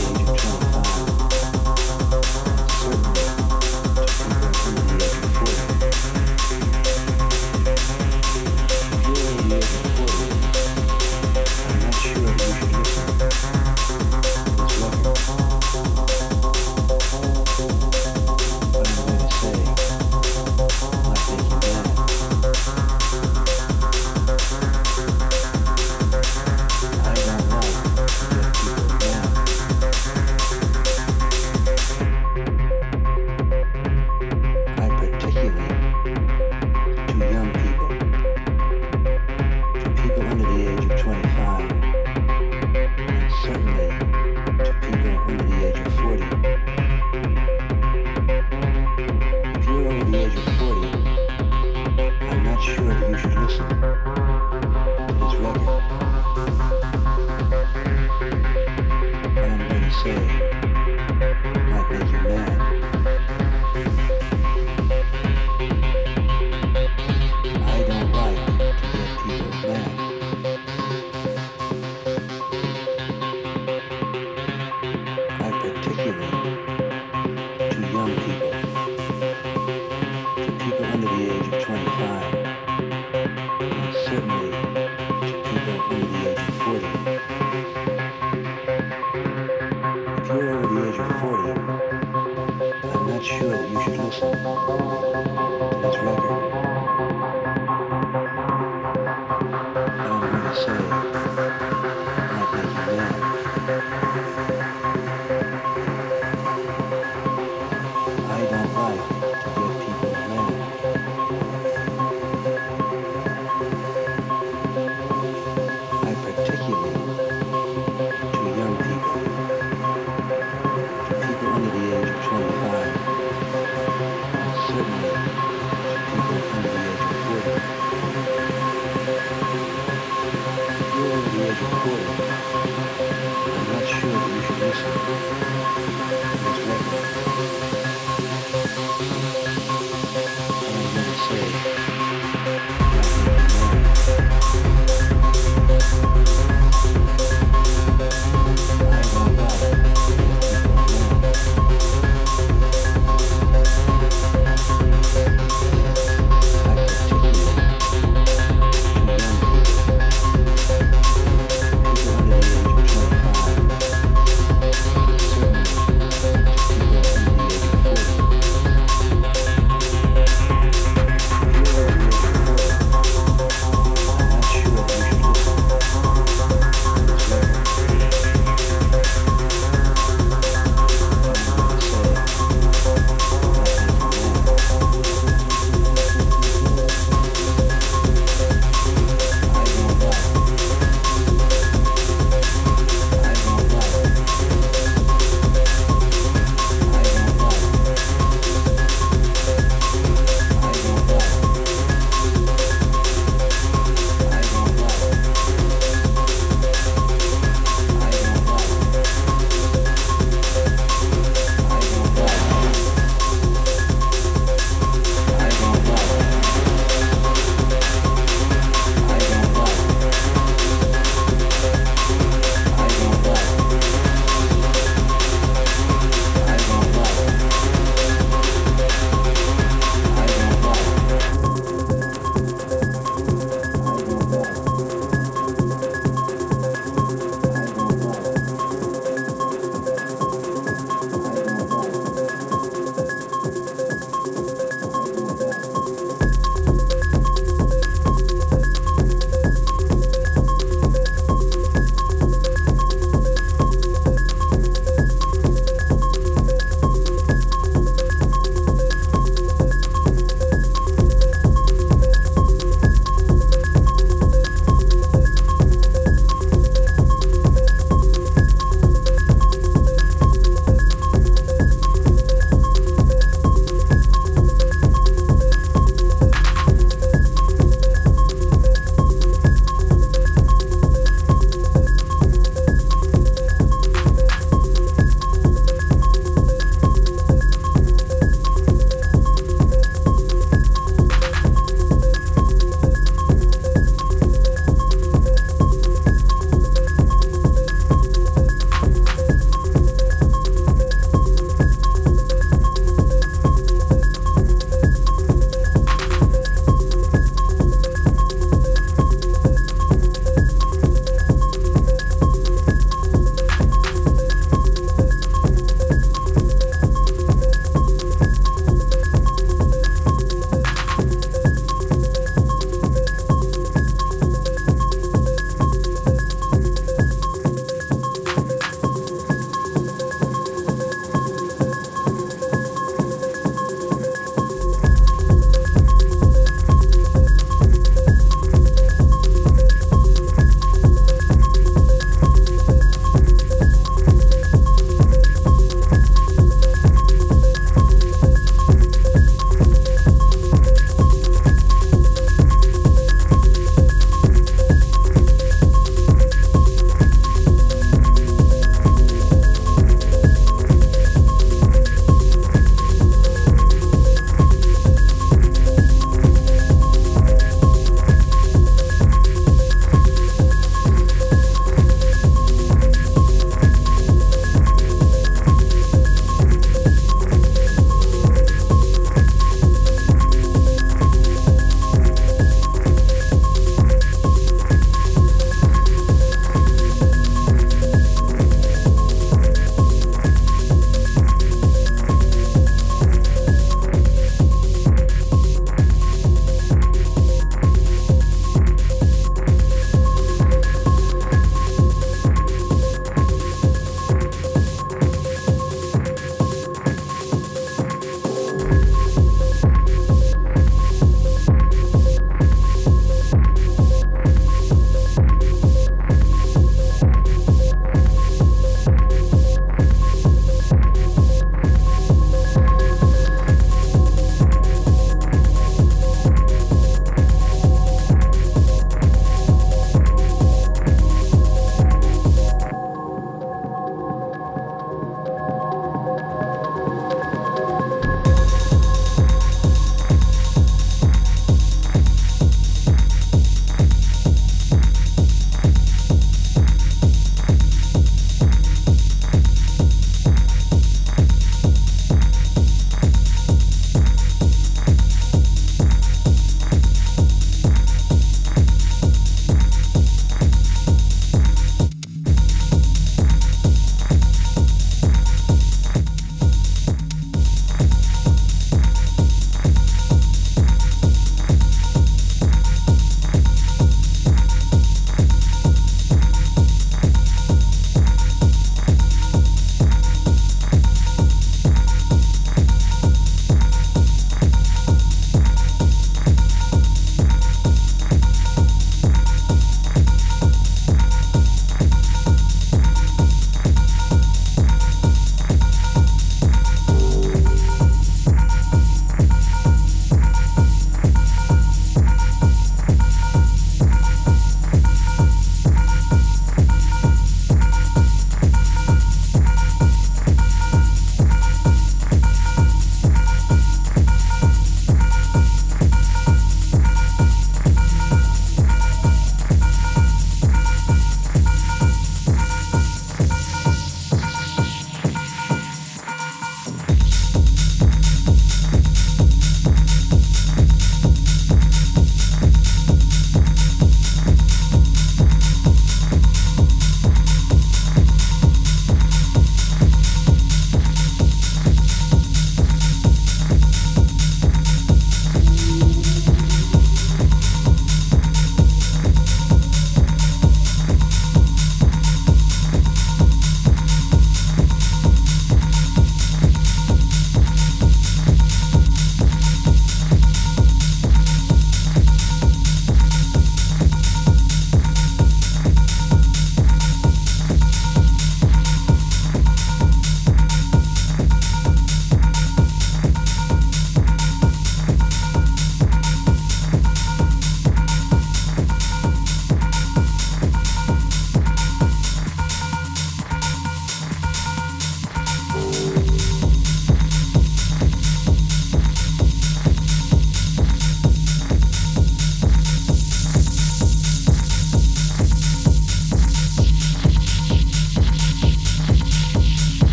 Trump.